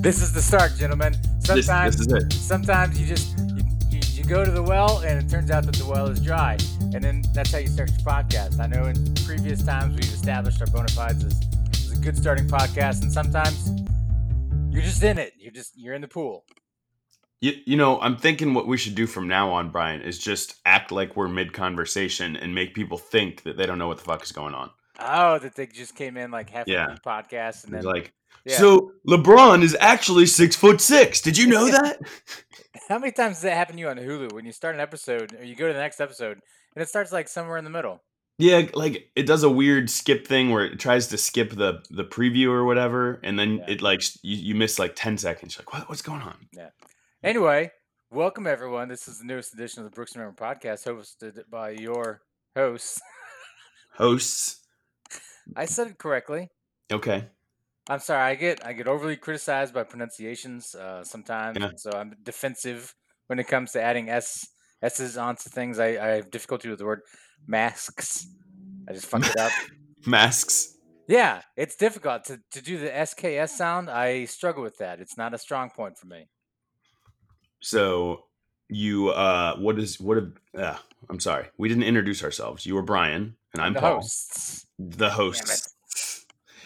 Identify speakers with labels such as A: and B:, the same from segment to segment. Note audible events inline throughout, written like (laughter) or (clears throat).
A: This is the start, gentlemen. Sometimes,
B: this is it.
A: sometimes you just you, you, you go to the well, and it turns out that the well is dry, and then that's how you start your podcast. I know in previous times we've established our bona fides as, as a good starting podcast, and sometimes you're just in it. You're just you're in the pool.
B: You, you know, I'm thinking what we should do from now on, Brian, is just act like we're mid conversation and make people think that they don't know what the fuck is going on.
A: Oh, that they just came in like half
B: Yeah.
A: the podcast, and then
B: like,
A: yeah.
B: so LeBron is actually six foot six. Did you know (laughs) that?
A: How many times does that happen to you on Hulu when you start an episode or you go to the next episode and it starts like somewhere in the middle?
B: yeah, like it does a weird skip thing where it tries to skip the the preview or whatever, and then
A: Yeah.
B: it like you, you miss like ten seconds. You're like, what, what's going on? Yeah.
A: Anyway, welcome everyone. This is the newest edition of the Brooks and Remember podcast, hosted by your hosts.
B: Hosts. (laughs)
A: I said it correctly.
B: Okay.
A: I'm sorry. I get I get overly criticized by pronunciations uh, sometimes,
B: Yeah.
A: so I'm defensive when it comes to adding s s's onto things. I, I have difficulty with the word masks. I just fucked it up. (laughs)
B: Masks.
A: Yeah, it's difficult to, to do the SKS sound. I struggle with that. It's not a strong point for me.
B: So you uh what is what a uh, I'm sorry. We didn't introduce ourselves. You were Brian and I'm
A: the
B: Paul.
A: hosts.
B: The hosts.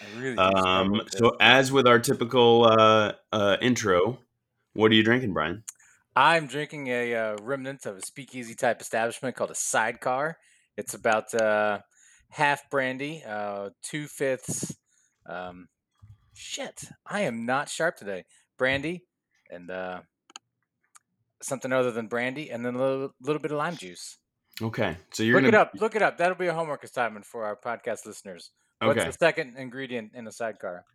A: I really
B: Um
A: with this.
B: so as with our typical uh uh intro, what are you drinking, Brian?
A: I'm drinking a uh, remnant of a speakeasy type establishment called a sidecar. It's about uh, half brandy, uh, two fifths. Um, shit, I am not sharp today. Brandy and uh, something other than brandy, and then a little, little bit of lime juice.
B: Okay. So you're
A: look
B: gonna
A: it up. Look it up. That'll be a homework assignment for our podcast listeners. What's the second ingredient in a sidecar?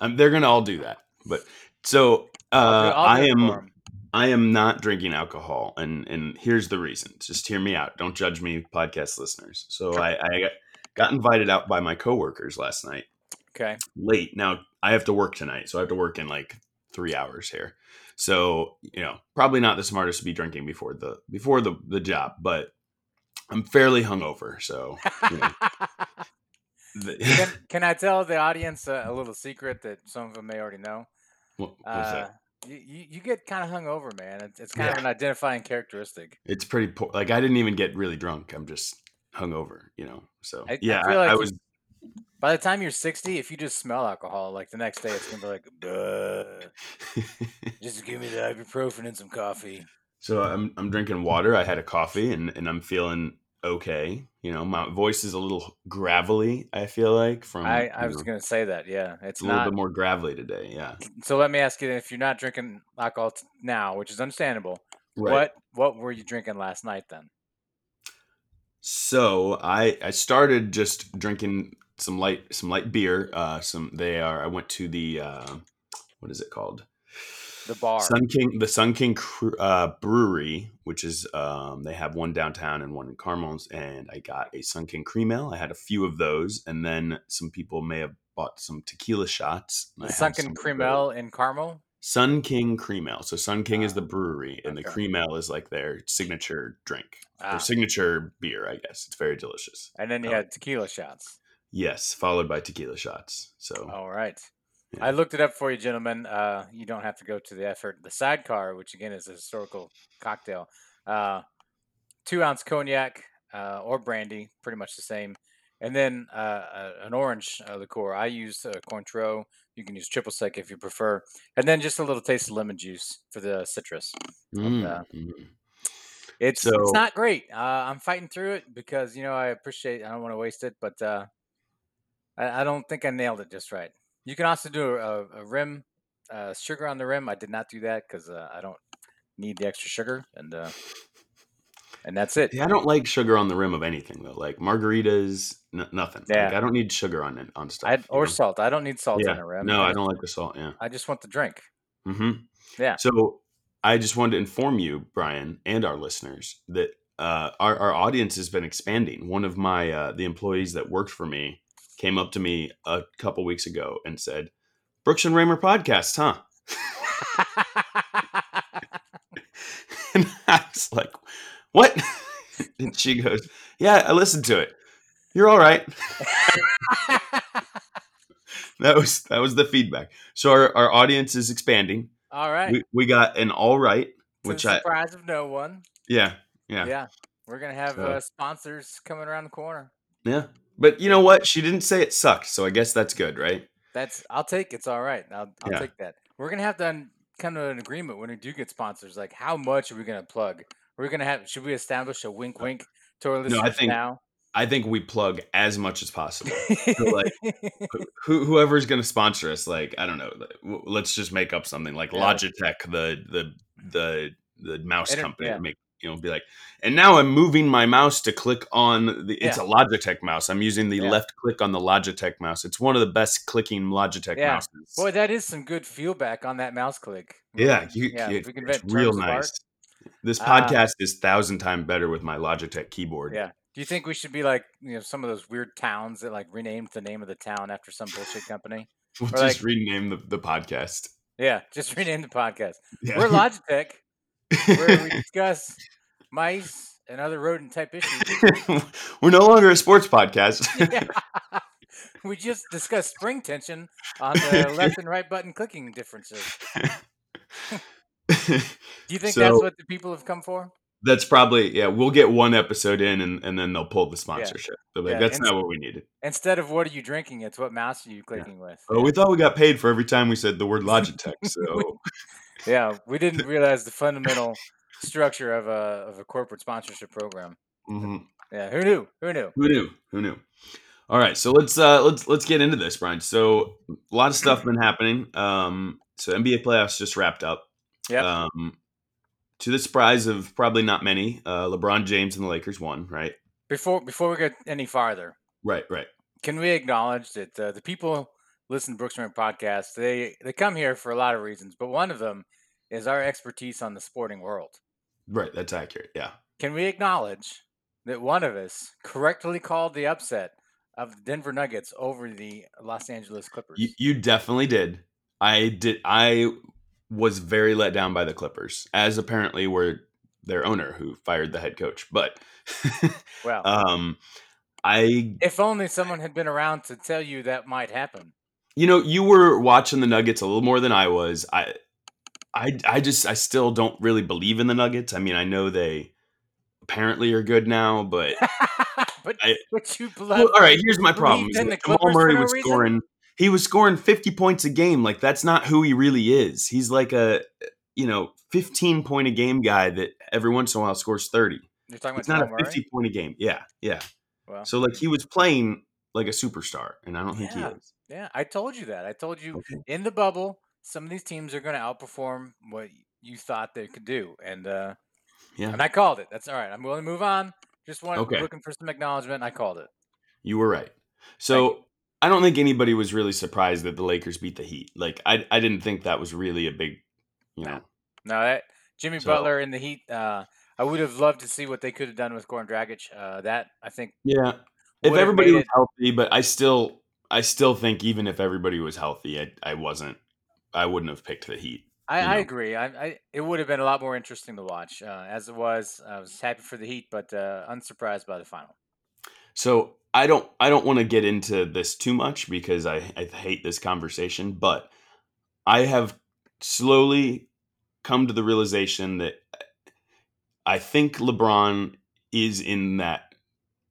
B: Um, they're gonna all do that. But so uh I am. I am not drinking alcohol, and and here's the reason. Just hear me out. Don't judge me, podcast listeners. So I, I got, got invited out by my coworkers last night,
A: Okay.
B: late. Now I have to work tonight, so I have to work in like three hours here. So you know, probably not the smartest to be drinking before the before the the job, but I'm fairly hungover. So you know, (laughs)
A: can, (laughs) can I tell the audience uh, a little secret that some of them may already know?
B: what
A: Uh, you, you get kind of hungover, man. It's, it's kind of an identifying characteristic.
B: It's pretty poor. Like I didn't even get really drunk. I'm just hungover, you know. So
A: I- I
B: yeah,
A: feel
B: I,
A: like
B: I was.
A: By the time you're 60, if you just smell alcohol, like the next day, it's gonna be like, Duh, (laughs) just give me the ibuprofen and some coffee.
B: so I'm I'm drinking water. I had a coffee and and I'm feeling okay. You know, my voice is a little gravelly. I feel like from
A: I, I was gonna say that. Yeah, it's
B: a little bit more gravelly today. Yeah,
A: So let me ask you: then, if you're not drinking alcohol t- now, which is understandable,
B: right.
A: what what were you drinking last night then?
B: So I I started just drinking some light some light beer. Uh, some they are. I went to the uh, what is it called?
A: The bar.
B: Sun King, the Sun King uh, Brewery, which is um, they have one downtown and one in Carmel's, and I got a Sun King Cream Ale. I had a few of those, and then some people may have bought some tequila shots. and I
A: the
B: had
A: sunken
B: some of
A: cream ale in Carmel.
B: Sun King Cream Ale. So Sun King is
A: Ah,
B: the brewery, and the
A: okay.
B: Cream Ale is like their signature drink,
A: Ah.
B: their signature beer. I guess it's very delicious.
A: And then you had tequila shots.
B: Yes, followed by tequila shots. So
A: All right.
B: Yeah.
A: I looked it up for you, gentlemen. Uh, you don't have to go to the effort. The sidecar, which again is a historical cocktail, uh, two ounce cognac uh, or brandy, pretty much the same, and then uh, uh, an orange uh, liqueur. I use uh, Cointreau. You can use triple sec if you prefer, and then just a little taste of lemon juice for the citrus.
B: Mm,
A: uh,
B: mm.
A: It's
B: So-
A: it's not great. Uh, I'm fighting through it because you know I appreciate. I don't want to waste it, but uh, I, I don't think I nailed it just right. You can also do a, a rim, uh, sugar on the rim. I did not do that because uh, I don't need the extra sugar, and uh, and that's it.
B: Yeah, I don't like sugar on the rim of anything though. Like margaritas, n- nothing. Like,
A: Yeah.
B: I don't need sugar on it on stuff.
A: I, or
B: know?
A: salt. I don't need salt
B: yeah.
A: on a rim.
B: No, I
A: just-
B: don't like the salt. Yeah.
A: I just want the drink.
B: hmm
A: Yeah.
B: So I just wanted to inform you, Brian, and our listeners that uh, our our audience has been expanding. One of my uh, the employees that worked for me came up to me a couple weeks ago and said, "Brooks and Raymer podcast, huh?" (laughs) and I was like, "What?" (laughs) and she goes, "Yeah, I listened to it. You're all right." (laughs) that was that was the feedback. So our, our audience is expanding.
A: All right.
B: We, we got an all right,
A: to
B: which
A: the
B: I
A: surprise of no one.
B: yeah yeah
A: Yeah. We're gonna have
B: So-
A: uh, sponsors coming around the corner.
B: yeah. But you know what? She didn't say it sucked, so I guess that's good, right?
A: That's I'll take it's all right. I'll I'll
B: Yeah.
A: take that. We're gonna have to un- come to an agreement when we do get sponsors. Like how much are we gonna plug? We're gonna have should we establish a wink wink to our
B: Uh, No, I think
A: now?
B: I think we plug as much as possible. like, (laughs) Who, whoever's going to sponsor us, like I don't know, let's just make up something like Logitech, the the the the mouse
A: Inter-
B: company,
A: yeah.
B: make you know be like, and now I'm moving my mouse to click on the. It's
A: Yeah.
B: a Logitech mouse. I'm using the
A: Yeah.
B: left click on the Logitech mouse. It's one of the best clicking Logitech
A: Yeah.
B: mouses.
A: Boy, that is some good feedback on that mouse click.
B: yeah, you,
A: yeah. if we can
B: it's real
A: terms of art.
B: nice. This
A: Uh,
B: podcast is thousand times better with my Logitech keyboard.
A: Yeah. Do you think we should be like you know some of those weird towns that like renamed the name of the town after some bullshit company?
B: We'll
A: Or,
B: just
A: like-
B: rename the, the podcast.
A: Yeah, just (laughs) rename the podcast. We're Logitech, where we (laughs) discuss mice and other rodent type issues. (laughs)
B: We're no longer a sports podcast. (laughs)
A: Yeah. we just discussed spring tension on the left and right button clicking differences. Do you think that's what the people have come for?
B: That's probably yeah. We'll get one episode in, and, and then they'll pull the sponsorship. They'll like,
A: Yeah,
B: That's
A: and-
B: not what we needed.
A: Instead of what are you drinking, it's what mouse are you clicking with.
B: Oh, we thought we got paid for every time we said the word Logitech. So
A: Yeah, we didn't (laughs) realize the fundamental structure of a of a corporate sponsorship program.
B: mhm.
A: Yeah, who knew? Who knew?
B: who knew? Who knew? All right, so let's uh let's let's get into this, Brian. So a lot of stuff (clears throat) been happening. Um, so NBA playoffs just wrapped up.
A: Yeah.
B: Um, to the surprise of probably not many, uh, LeBron James and the Lakers won. Right.
A: Before before we get any farther,
B: Right. Right.
A: can we acknowledge that uh, the people listen to Brooks podcast? They they come here for a lot of reasons, but one of them is our expertise on the sporting world.
B: Right. That's accurate. Yeah.
A: Can we acknowledge that one of us correctly called the upset of the Denver Nuggets over the Los Angeles Clippers?
B: You, you definitely did. I did. I was very let down by the Clippers, as apparently were their owner, who fired the head coach. But (laughs)
A: well,
B: um, I,
A: if only someone had been around to tell you that might happen.
B: You know, you were watching the Nuggets a little more than I was. I, I, I just, I still don't really believe in the Nuggets. I mean, I know they apparently are good now, but (laughs)
A: but
B: I-
A: but you
B: Well,
A: believe
B: all right, here's my problem. is Jamal Murray was
A: reason?
B: scoring. He was scoring 50 points a game. Like that's not who he really is. He's like a, you know, 15 point a game guy that every once in a while scores 30.
A: You're talking about
B: It's not
A: Jamal
B: a
A: Murray?
B: 50 point a game. Yeah, yeah.
A: Well,
B: So like he was playing like a superstar, and I don't think
A: Yeah.
B: he is.
A: Yeah, I told you that. I told you in the bubble, some of these teams are going to outperform what you thought they could do, and uh,
B: Yeah,
A: and I called it. That's all right. I'm willing to move on. Just want
B: Okay.
A: looking for some acknowledgement. I called it.
B: you were right. So I don't think anybody was really surprised that the Lakers beat the Heat. Like I, I didn't think that was really a big, you know.
A: No, that Jimmy
B: So-
A: Butler in the Heat. Uh, I would have loved to see what they could have done with Goran Dragic. Uh, that I think
B: Yeah, if everybody was healthy, but I still, I still think even if everybody was healthy, I, I wasn't, I wouldn't have picked the Heat.
A: I, I agree. I, I it would have been a lot more interesting to watch. Uh, as it was, I was happy for the Heat, but uh, unsurprised by the final.
B: So I don't, I don't want to get into this too much because I, I hate this conversation, but I have slowly come to the realization that I think LeBron is in that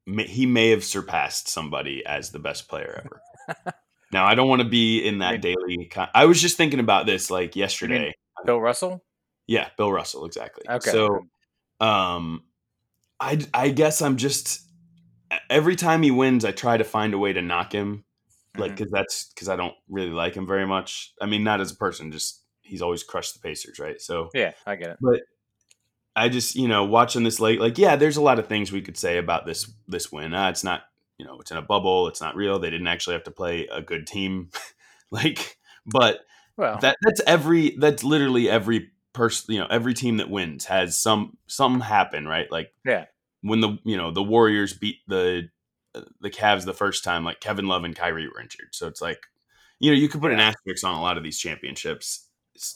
B: he may have surpassed somebody as the best player ever. Now I don't want to be in that
A: Maybe.
B: daily. Con- I was just thinking about this like yesterday.
A: Bill Russell.
B: Yeah, Bill Russell, exactly.
A: Okay.
B: So, um, I I guess I'm just every time he wins, I try to find a way to knock him, like because that's because I don't really like him very much. I mean, not as a person, just he's always crushed the Pacers, right? So,
A: yeah, I get it.
B: but I just you know watching this late, like yeah, there's a lot of things we could say about this this win. Ah, it's not you know it's in a bubble, it's not real. They didn't actually have to play a good team, (laughs) like, but
A: Well,
B: that that's every that's literally every person you know every team that wins has some something happen right? Like
A: Yeah.
B: when the you know the warriors beat the uh, the Cavs the first time like Kevin Love and Kyrie were injured. So it's like you know you could put an asterisk on a lot of these championships.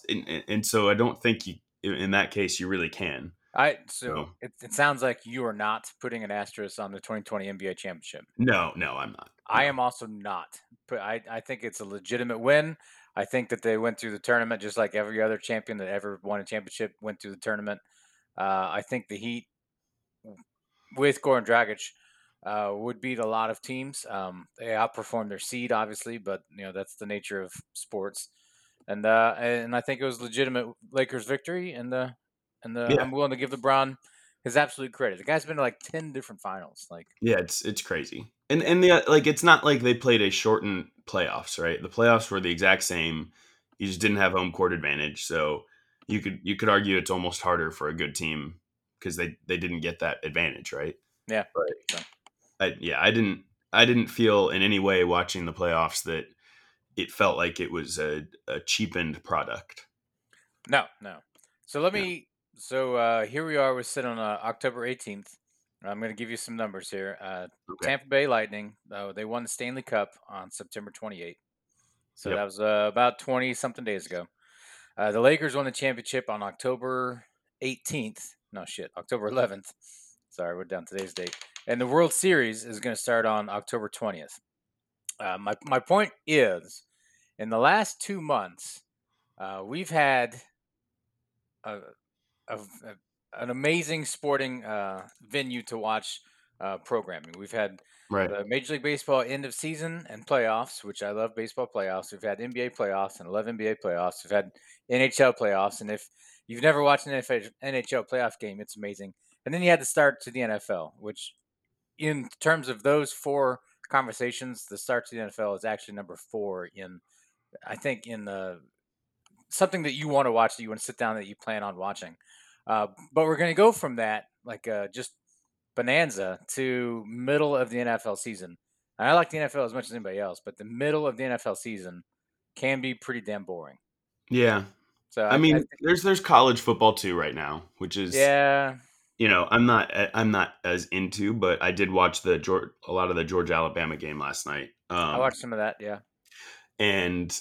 B: And, and- and so I don't think you in that case you really can
A: I so, it, it, sounds like you are not putting an asterisk on the 2020 NBA championship.
B: No, no, I'm not. No.
A: I am also not. But I, I think it's a legitimate win. I think that they went through the tournament just like every other champion that ever won a championship went through the tournament. Uh, I think the Heat with Goran Dragic uh, would beat a lot of teams. Um, they outperformed their seed, obviously, but you know that's the nature of sports. And uh, and I think it was legitimate Lakers victory, and the and the, yeah. I'm willing to give LeBron his absolute credit. The guy's been to like ten different finals. Like,
B: yeah, it's it's crazy. And and the like, it's not like they played a shortened playoffs, right? The playoffs were the exact same. You just didn't have home court advantage, so you could you could argue it's almost harder for a good team because they they didn't get that advantage, right?
A: Yeah,
B: but so. I, yeah, I didn't I didn't feel in any way watching the playoffs that it felt like it was a, a cheapened product.
A: No, no. So let me so uh, here we are. We're sitting on uh, October 18th. I'm going to give you some numbers here. Uh, okay. Tampa Bay Lightning, uh, they won the Stanley Cup on September 28th. So yep. that was uh, about 20 something days ago. Uh, the Lakers won the championship on October 18th. No shit, October 11th. Sorry, we're down today's date. And the World Series is going to start on October 20th. Uh, my my point is, in the last two months, we've had a, of an amazing sporting uh, venue to watch uh, programming. We've had right. the Major League Baseball end of season and playoffs, which I love baseball playoffs. We've had NBA playoffs and 11 NBA playoffs. We've had NHL playoffs, and if you've never watched an NHL playoff game, it's amazing. And then you had the start to the NFL, which, in terms of those four conversations, the start to the NFL is actually number four in, I think, in the something that you want to watch that you want to sit down that you plan on watching. Uh, but we're going to go from that, like uh, just bonanza, to middle of the NFL season. And I like the NFL as much as anybody else, but the middle of the NFL season can be pretty damn boring.
B: Yeah. So I, I mean, I there's there's college football too right now, which is
A: yeah.
B: You know, I'm not I'm not as into, but I did watch the George, a lot of the Georgia Alabama game last night.
A: Um, I watched some of that, yeah.
B: And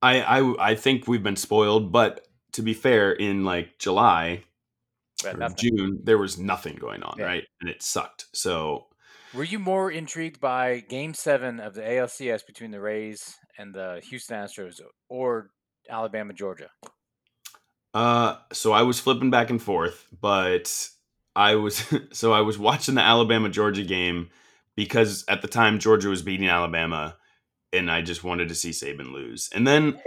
B: I, I I think we've been spoiled, but to be fair, in like July or June, there was nothing going on, yeah. right? And it sucked. So,
A: were you more intrigued by Game Seven of the ALCS between the Rays and the Houston Astros, or Alabama Georgia?
B: Uh, so I was flipping back and forth, but I was (laughs) so I was watching the Alabama Georgia game because at the time Georgia was beating Alabama, and I just wanted to see Saban lose. And then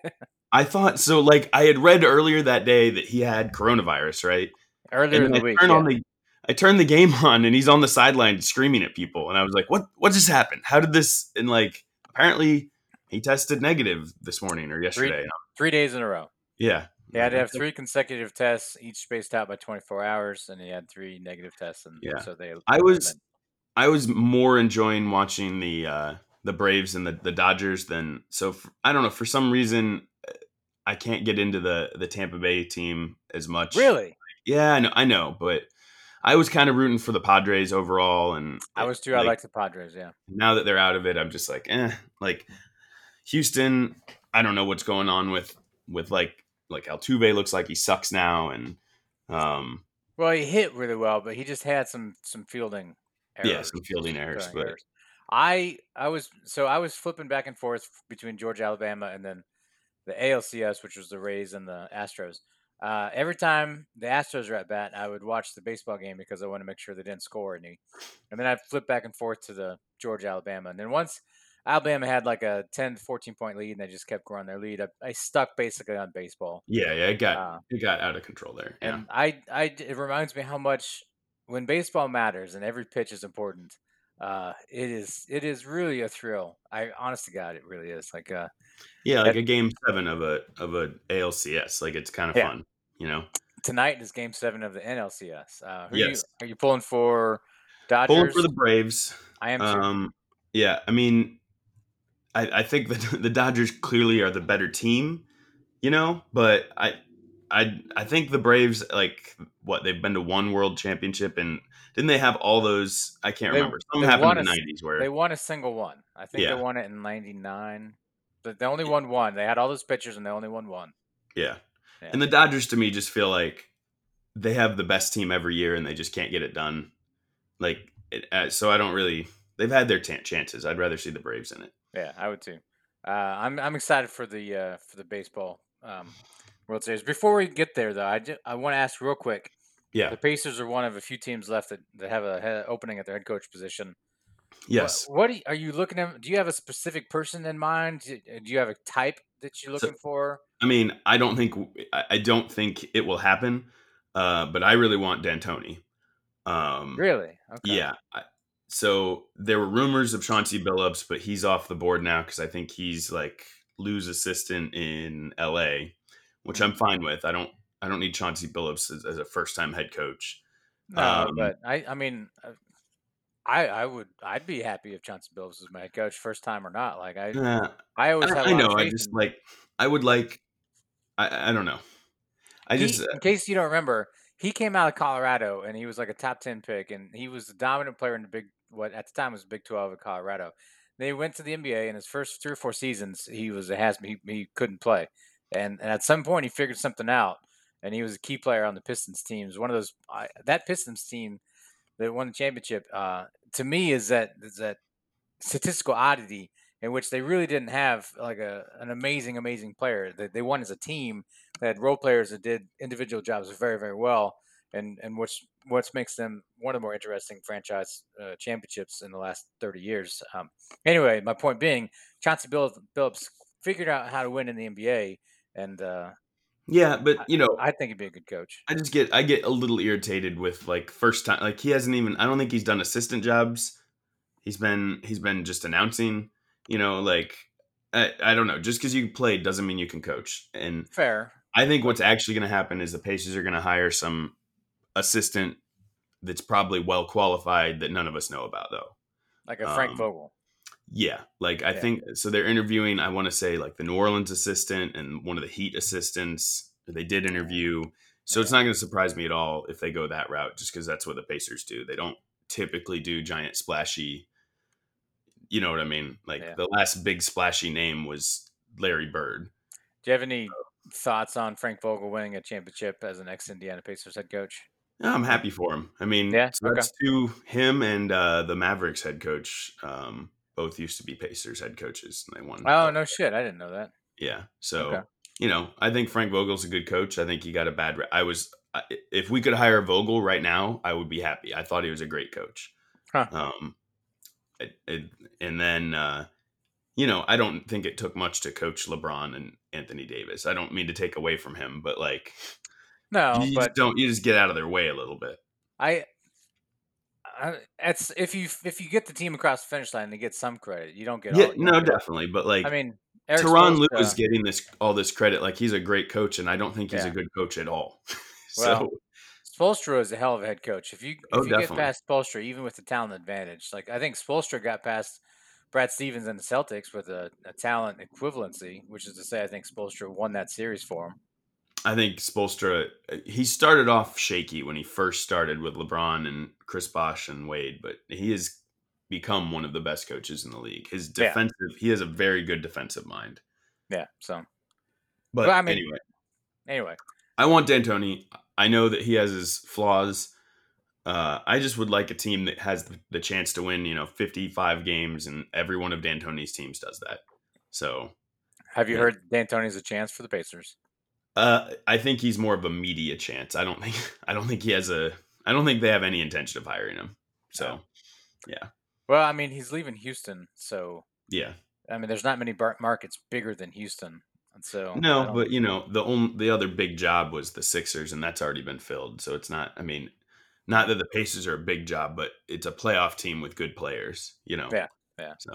B: (laughs) I thought so. Like I had read earlier that day that he had coronavirus, right?
A: Earlier in the
B: I
A: week, yeah.
B: on the, I turned the game (laughs) on, and he's on the sideline screaming at people, and I was like, "What? What just happened? How did this?" And like, apparently, he tested negative this morning or yesterday.
A: Three, three days in a row.
B: Yeah,
A: he had to have three consecutive tests, each spaced out by 24 hours, and he had three negative tests. And
B: yeah,
A: so they.
B: I was, I was more enjoying watching the uh the Braves and the the Dodgers than so. For, I don't know for some reason I can't get into the the Tampa Bay team as much.
A: Really?
B: Yeah, I know, I know, but I was kind of rooting for the Padres overall, and
A: I was too. Like, I like the Padres. Yeah.
B: Now that they're out of it, I'm just like, eh. Like Houston, I don't know what's going on with with like like Altuve looks like he sucks now, and um.
A: Well, he hit really well, but he just had some some fielding.
B: Errors, yeah, some fielding errors, but. Errors.
A: I I was so I was flipping back and forth between Georgia, Alabama, and then the ALCS, which was the Rays and the Astros. Uh, every time the Astros were at bat, I would watch the baseball game because I want to make sure they didn't score any. And then I'd flip back and forth to the Georgia Alabama. And then once Alabama had like a 10 14 point lead and they just kept growing their lead, I, I stuck basically on baseball.
B: Yeah, yeah, it got uh, it got out of control there.
A: Yeah. And I, I, it reminds me how much when baseball matters and every pitch is important. Uh, it is it is really a thrill. I honest to God, it really is. Like uh,
B: yeah, like a game seven of a of a ALCS. Like it's kind of yeah. fun, you know.
A: Tonight is game seven of the NLCS. Uh, who yes. Are you, are you pulling for? Dodgers.
B: Pulling for the Braves.
A: I am.
B: Um, yeah, I mean, I, I think that (laughs) the Dodgers clearly are the better team, you know. But I, I, I think the Braves like what they've been to one World Championship and didn't they have all those? I can't they, remember. Some happened in the nineties where
A: they won a single one. I think yeah. they won it in ninety nine. But they only won one. They had all those pitchers and they only won one.
B: Yeah. yeah. And the Dodgers to me just feel like they have the best team every year and they just can't get it done. Like, it, uh, so I don't really. They've had their t- chances. I'd rather see the Braves in it.
A: Yeah, I would too. Uh, I'm I'm excited for the uh, for the baseball um, World Series. Before we get there, though, I just, I want to ask real quick.
B: Yeah.
A: The Pacers are one of a few teams left that, that have a head opening at their head coach position.
B: Yes.
A: What, what are you looking at? Do you have a specific person in mind? Do do you have a type that you're
B: So-
A: looking for?
B: I mean, I don't think I don't think it will happen, uh, but I really want D'Antoni. Um,
A: Really? Okay.
B: Yeah. I, so there were rumors of Chauncey Billups, but he's off the board now because I think he's like lose assistant in L.A., which I'm fine with. I don't I don't need Chauncey Billups as, as a first time head coach.
A: No,
B: Um,
A: but I I mean, uh, I I would I'd be happy if Chauncey Billups was my head coach, first time or not. Like I
B: Uh,
A: I always
B: I, I know. I just like I would like. I I don't know. I
A: He-
B: just uh,
A: in case you don't remember, he came out of Colorado and he was like a top ten pick, and he was the dominant player in the big what at the time was Big Twelve of Colorado. They went to the NBA, and his first three or four seasons, he was a has he, he couldn't play, and, and at some point he figured something out, and he was a key player on the Pistons team. One of those I, that Pistons team that won the championship. Uh, to me, is that is that statistical oddity in which they really didn't have like a an amazing amazing player. They, they won as a team. They had role players that did individual jobs very very well, and and which what makes them one of the more interesting franchise uh, championships in the last thirty years. Um, anyway, my point being, Chauncey Bill- Billups figured out how to win in the NBA, and uh,
B: yeah, but you know,
A: I think he'd be a good coach.
B: I just get I get a little irritated with like first time like he hasn't even I don't think he's done assistant jobs. He's been he's been just announcing, you know, like I, I don't know, just because you played doesn't mean you can coach. And
A: Fair,
B: I think what's actually going to happen is the Pacers are going to hire some assistant that's probably well qualified that none of us know about though.
A: like a Frank
B: Um,
A: Vogel.
B: Yeah, like I
A: Yeah.
B: think so. They're interviewing. I want to say like the New Orleans assistant and one of the Heat assistants. They did interview, so it's not going to surprise me at all if they go that route, just because that's what the Pacers do. They don't typically do giant splashy. You know what I mean? Like
A: Yeah.
B: the last big splashy name was Larry Bird.
A: Do you have any thoughts on Frank Vogel winning a championship as an ex Indiana Pacers head coach?
B: I'm happy for him. I mean,
A: Yeah,
B: so that's two him and uh, the Mavericks head coach. Um, both used to be Pacers head coaches, and they won.
A: Oh no shit, I didn't know that.
B: Yeah. So,
A: Okay.
B: you know, I think Frank Vogel's a good coach. I think he got a bad. Re- I was, if we could hire Vogel right now, I would be happy. I thought he was a great coach.
A: Huh.
B: Um, it, it, and then, uh, you know, I don't think it took much to coach LeBron and Anthony Davis. I don't mean to take away from him, but like,
A: No,
B: you
A: but
B: just don't. You just get out of their way a little bit.
A: I, It's if you if you get the team across the finish line, they get some credit. You don't get
B: Yeah,
A: all,
B: no,
A: don't
B: definitely. But like,
A: I mean, Erik
B: Teron
A: Spoelstra-
B: is getting this all this credit. Like, he's a great coach, and I don't think he's
A: Yeah.
B: a good coach at all. (laughs)
A: Well,
B: so,
A: Spoelstra is a hell of a head coach. If you oh, if
B: Oh,
A: you
B: definitely.
A: get past Spoelstra, even with the talent advantage, like I think Spoelstra got past Brad Stevens and the Celtics with a, a talent equivalency, which is to say, I think Spoelstra won that series for him.
B: I think Spoelstra he started off shaky when he first started with LeBron and Chris Bosh and Wade, but he has become one of the best coaches in the league. His
A: Yeah.
B: defensive, he has a very good defensive mind.
A: Yeah. So
B: But
A: Well, I mean-
B: anyway,
A: anyway,
B: I want D'Antoni. I know that he has his flaws. Uh, I just would like a team that has the, the chance to win, you know, 55 games, and every one of D'Antoni's teams does that. So
A: have you
B: Yeah.
A: heard D'Antoni's a chance for the Pacers?
B: Uh, I think he's more of a media chance. I don't think. (laughs) I don't think he has a. I don't think they have any intention of hiring him. So, yeah.
A: Well, I mean, he's leaving Houston, so
B: yeah,
A: I mean, there's not many bar- markets bigger than Houston, and so
B: no, but you know, the only the other big job was the Sixers, and that's already been filled. So it's not. I mean, not that the Pacers are a big job, but it's a playoff team with good players. You know.
A: Yeah, yeah.
B: So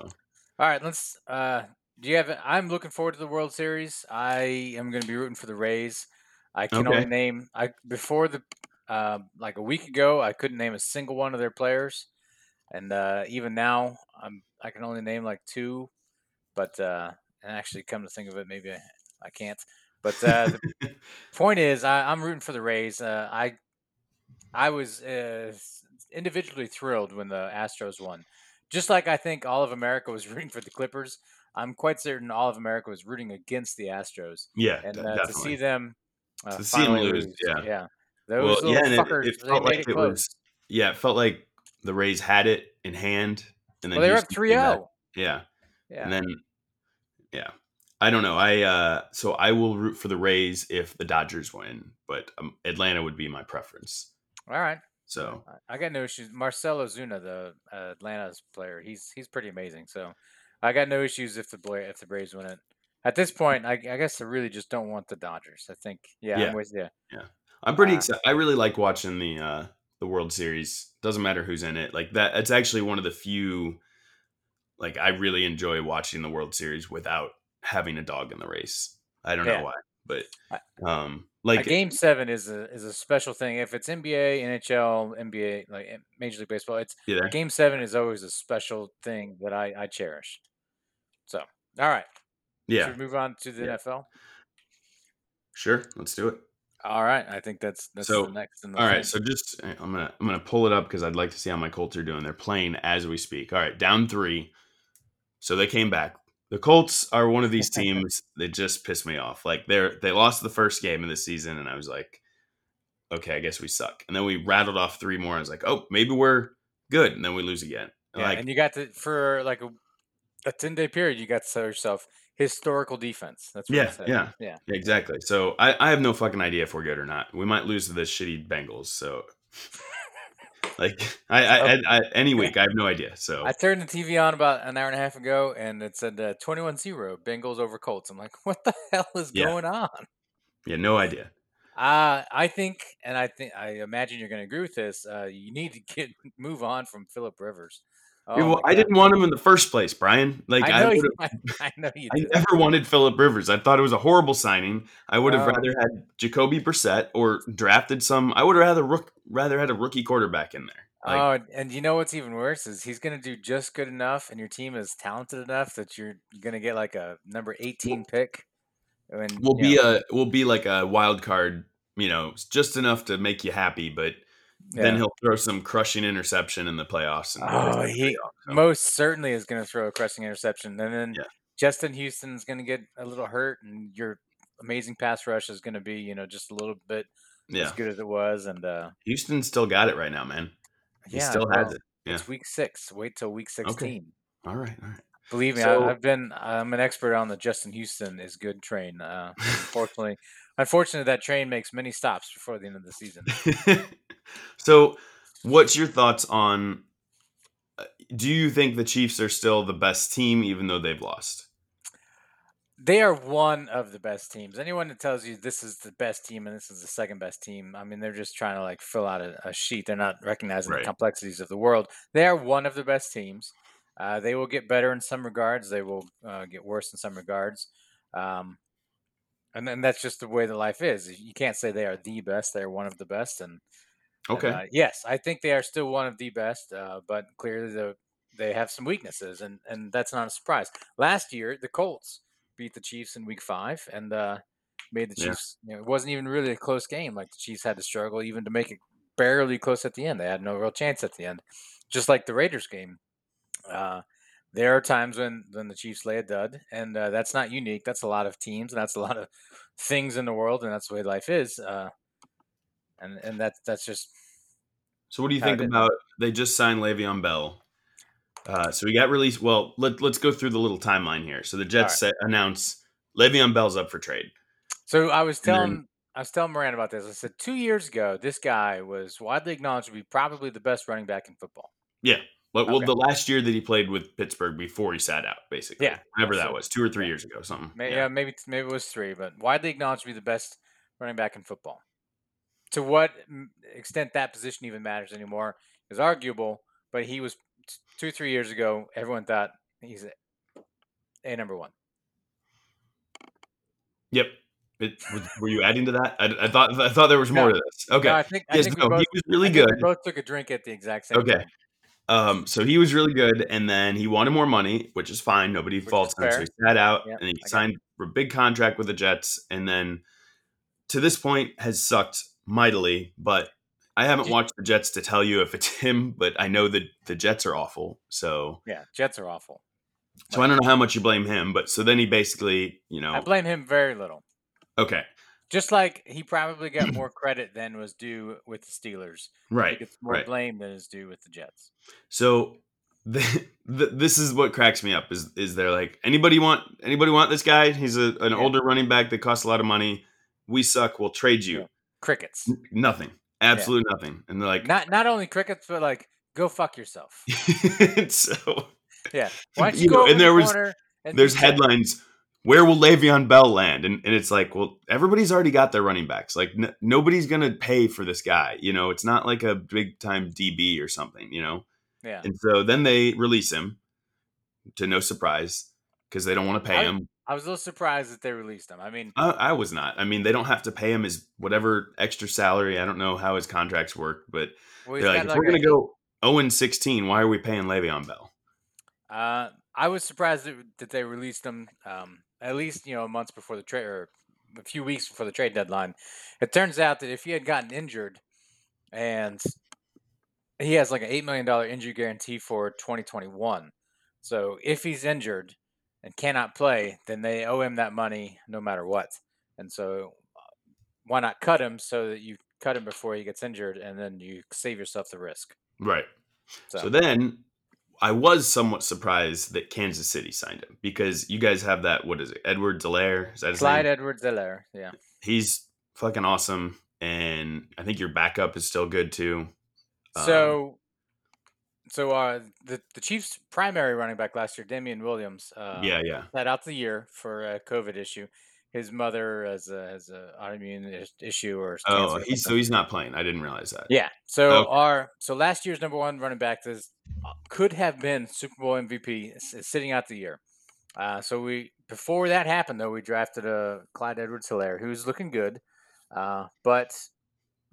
A: All right, let's. Uh, do you have? I'm looking forward to the World Series. I am going to be rooting for the Rays. I can only name. I before the uh, like a week ago, I couldn't name a single one of their players, and uh, even now, I'm I can only name like two. But uh, and actually, come to think of it, maybe I, I can't. But uh, the (laughs) point is, I, I'm rooting for the Rays. Uh, I I was uh, individually thrilled when the Astros won. Just like I think all of America was (laughs) rooting for the Clippers, I'm quite certain all of America was rooting against the Astros.
B: yeah,
A: And uh, to see them uh,
B: To see 'em
A: finally
B: lose, yeah.
A: yeah, Those
B: well,
A: little
B: yeah, and it,
A: fuckers,
B: it felt like
A: it close.
B: was. Yeah, it felt like the Rays had it in hand, and then
A: well, they were up
B: back.
A: 3-0.
B: Yeah,
A: Yeah.
B: and then yeah, I don't know. I uh, so I will root for the Rays if the Dodgers win, but um, Atlanta would be my preference.
A: All right.
B: So
A: I- I got no issues. Marcell Ozuna, the uh, Atlanta's player, he's he's pretty amazing. So I got no issues if the Bla- if the Braves win it. At this point, I, I guess I really just don't want the Dodgers. I think, yeah,
B: Yeah.
A: I'm with you.
B: I'm pretty
A: Uh,
B: excited. I really like watching the uh, the World Series. Doesn't matter who's in it. Like that. It's actually one of the few. Like I really enjoy watching the World Series without having a dog in the race. I don't
A: Yeah.
B: know why, but um,
A: A
B: like
A: game seven is a is a special thing. If it's NBA, NHL, NBA, like Major League Baseball, it's
B: there?
A: game seven is always a special thing that I, I cherish. So, all right,
B: Yeah,
A: should we move on to the
B: Yeah.
A: NFL?
B: sure. Let's do it.
A: All right, I think that's that's
B: So,
A: the next. In the
B: All
A: thing.
B: right, so just eh, I'm gonna I'm gonna pull it up because I'd like to see how my Colts are doing. They're playing as we speak. All right, down three, so they came back. The Colts are one of these (laughs) teams that just piss me off. Like they're they lost the first game of the season, and I was like, okay, I guess we suck. And then we rattled off three more. I was like, oh, maybe we're good, and then we lose again.
A: Yeah,
B: like
A: and you got to for like a, a ten day period, you got to tell yourself historical defense. That's what
B: Yeah,
A: said.
B: yeah.
A: yeah.
B: Yeah, exactly. So I, I have no fucking idea if we're good or not. We might lose to the shitty Bengals. So (laughs) like I, I, I, I any week I have no idea. So
A: I turned the TV on about an hour and a half ago, and it said uh, 21-0, Bengals over Colts. I'm like, (laughs) what the hell is
B: Yeah.
A: going on?
B: yeah, no idea.
A: Uh, I think, and I think, I imagine you're going to agree with this. Uh, you need to get move on from Philip Rivers. Oh
B: well, I didn't want him in the first place, Brian. Like
A: I
B: I,
A: know, you, I, (laughs) I know you
B: I never wanted Philip Rivers. I thought it was a horrible signing. I would have
A: Oh.
B: rather had Jacoby Brissett or drafted some. I would have rather rook, rather had a rookie quarterback in there. Like,
A: oh, and- you know what's even worse is he's going to do just good enough, and your team is talented enough that you're going to get like a number 18 pick. And
B: we'll be
A: know,
B: a we'll be like a wild card. You know, just enough to make you happy, but then he'll throw some crushing interception in the playoffs. And
A: Oh,
B: piss
A: he
B: so.
A: most certainly is going to throw a crushing interception, and then
B: Yeah.
A: Justin Houston's going to get a little hurt, and your amazing pass rush is going to be, you know, just a little bit
B: yeah,
A: as good as it was. And uh,
B: Houston still got it right now, man. He
A: yeah,
B: still has
A: well,
B: it. Yeah.
A: It's week six. Wait till week sixteen.
B: All right, all right.
A: Believe me,
B: So-
A: I, I've been. I'm an expert on the Justin Houston is good train. Uh, (laughs) unfortunately, unfortunately, that train makes many stops before the end of the season. (laughs)
B: so, what's your thoughts on? uh, Do you think the Chiefs are still the best team, even though they've lost?
A: They are one of the best teams. Anyone that tells you this is the best team and this is the second best team, I mean, they're just trying to like fill out a, a sheet. They're not recognizing
B: Right.
A: the complexities of the world. They are one of the best teams. Uh, they will get better in some regards. They will uh, get worse in some regards. Um, and then that's just the way the life is. You can't say they are the best. They are one of the best. And,
B: Okay,
A: uh, yes, I think they are still one of the best. Uh, but clearly, the, they have some weaknesses, and and that's not a surprise. Last year, the Colts beat the Chiefs in Week Five and uh, made the
B: Yeah.
A: Chiefs. You know, it wasn't even really a close game. Like the Chiefs had to struggle even to make it barely close at the end. They had no real chance at the end, just like the Raiders game. Uh, there are times when when the Chiefs lay a dud, and uh, that's not unique. That's a lot of teams, and that's a lot of things in the world, and that's the way life is. Uh, and and that's that's just
B: so what do you think about? They just signed Le'Veon Bell. Uh, so he got released. Well, let, let's go through the little timeline here. So the Jets
A: right.
B: set, announce Le'Veon Bell's up for trade.
A: So I was
B: then-
A: telling I was telling Moran about this. I said two years ago, this guy was widely acknowledged to be probably the best running back in football.
B: Yeah. Well, well,
A: Okay.
B: the last year that he played with Pittsburgh before he sat out, basically.
A: Yeah,
B: Whenever
A: so-
B: that was, two or three years ago, something.
A: Maybe,
B: yeah.
A: yeah. maybe maybe it was three, but widely acknowledged to be the best running back in football. To what extent that position even matters anymore is arguable, but he was two three years ago. Everyone thought he's a, number one.
B: Yep. It, were you adding to that? I, I thought I thought there was more
A: No.
B: to this. Okay.
A: No, I think I
B: yes,
A: think
B: no,
A: both
B: he was really good.
A: We both took a drink at the exact same
B: Okay.
A: time.
B: Um, so he was really good, and then he wanted more money, which is fine. Nobody
A: Which
B: faults him. So he sat out,
A: Yep,
B: and he signed a big contract with the Jets, and then to this point has sucked mightily. But I haven't watched the Jets to tell you if it's (laughs) him, but I know that the Jets are awful. So
A: Yeah, Jets are awful.
B: so I don't know how much you blame him, but so then he basically, you know,
A: I blame him very little.
B: Okay.
A: Just like he probably got more credit than was due with the Steelers.
B: Right.
A: He gets more
B: right.
A: blame than is due with the Jets.
B: So the, (laughs) the, this is what cracks me up is is they're like anybody want anybody want this guy? He's a, an
A: Yeah.
B: older running back that costs a lot of money. We suck. We'll trade you.
A: Yeah. Crickets.
B: Nothing. Absolute nothing. And they're like,
A: Not not only crickets, but like go fuck yourself. (laughs)
B: so
A: Yeah. (laughs) Why don't you,
B: You
A: go
B: know, and
A: the
B: there was-
A: and
B: there's
A: that?
B: headlines. Where will Le'Veon Bell land? And, and it's like, well, everybody's already got their running backs. Like n- nobody's gonna pay for this guy. You know, it's not like a big time DB or something. You know.
A: Yeah.
B: And so then they release him, to no surprise, because they don't want to pay
A: I-
B: him.
A: I was a little surprised that they released him. I mean,
B: I, I was not. I mean, they don't have to pay him his whatever extra salary. I don't know how his contracts work, but
A: well,
B: they're like, if we're gonna go 0 and 16, why are we paying Le'Veon Bell?
A: Uh, I was surprised that, that they released him um, at least you know months before the trade or a few weeks before the trade deadline. It turns out that if he had gotten injured and he has like an eight million dollar injury guarantee for 2021, so if he's injured and cannot play, then they owe him that money no matter what. And so, uh, why not cut him so that you cut him before he gets injured, and then you save yourself the risk.
B: Right.
A: So,
B: So then I was somewhat surprised that Kansas City signed him because you guys have that. What is it? Edward Delaire? Is that his
A: Clyde
B: name?
A: Edwards Delaire, yeah.
B: He's fucking awesome. And I think your backup is still good too. Um,
A: So, uh, the the Chiefs' primary running back last year, Damien Williams, uh,
B: yeah, yeah.
A: sat out the year for a COVID issue. His mother has a has a autoimmune issue or
B: Oh, he's so he's not playing. I didn't realize that.
A: yeah. So
B: Okay.
A: our so last year's number one running back is uh, could have been Super Bowl MVP, sitting out the year. Uh, so we before that happened though, we drafted a Clyde Edwards Helaire who's looking good, uh, but